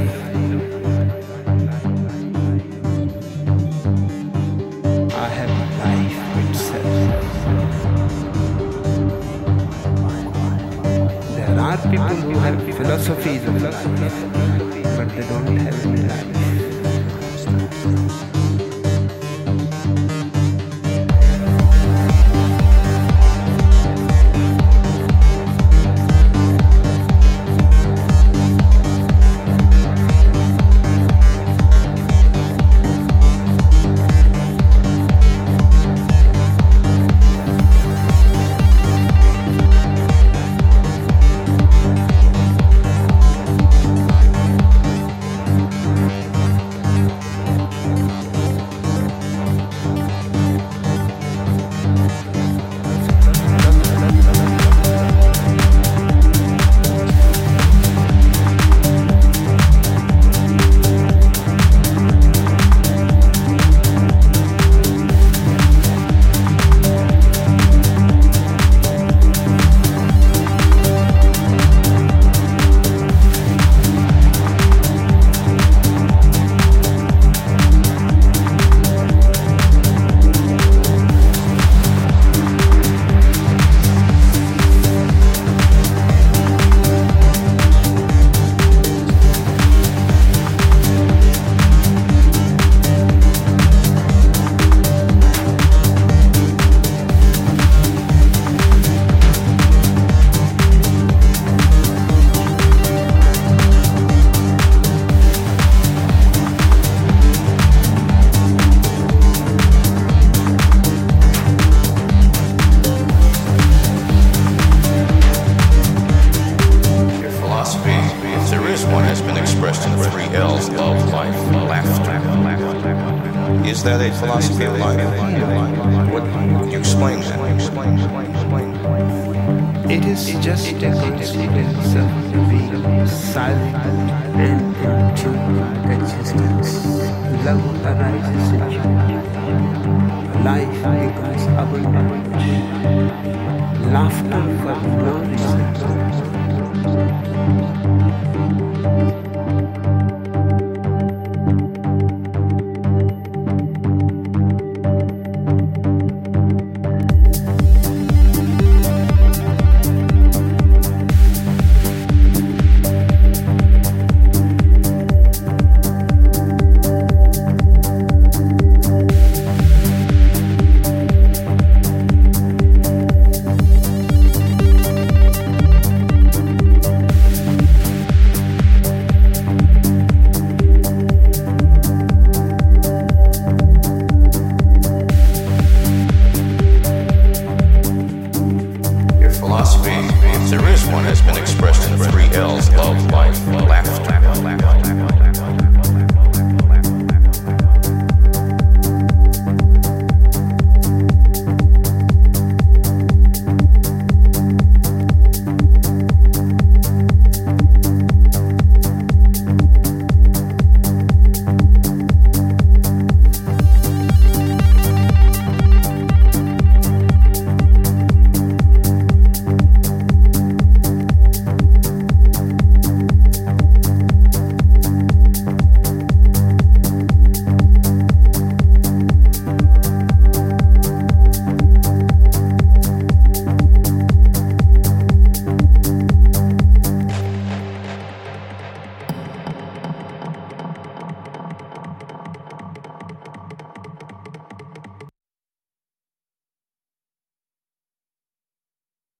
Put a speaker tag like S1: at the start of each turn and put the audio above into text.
S1: There are people who have philosophies of life, but they don't have life.
S2: If one, has been expressed in three L's love, life, laughter. Is that a philosophy of life? What, you explain that?
S1: It is just a consequence of being silent and in tune existence. Love arises in you. Life becomes abundant. Laughter for no.
S2: Música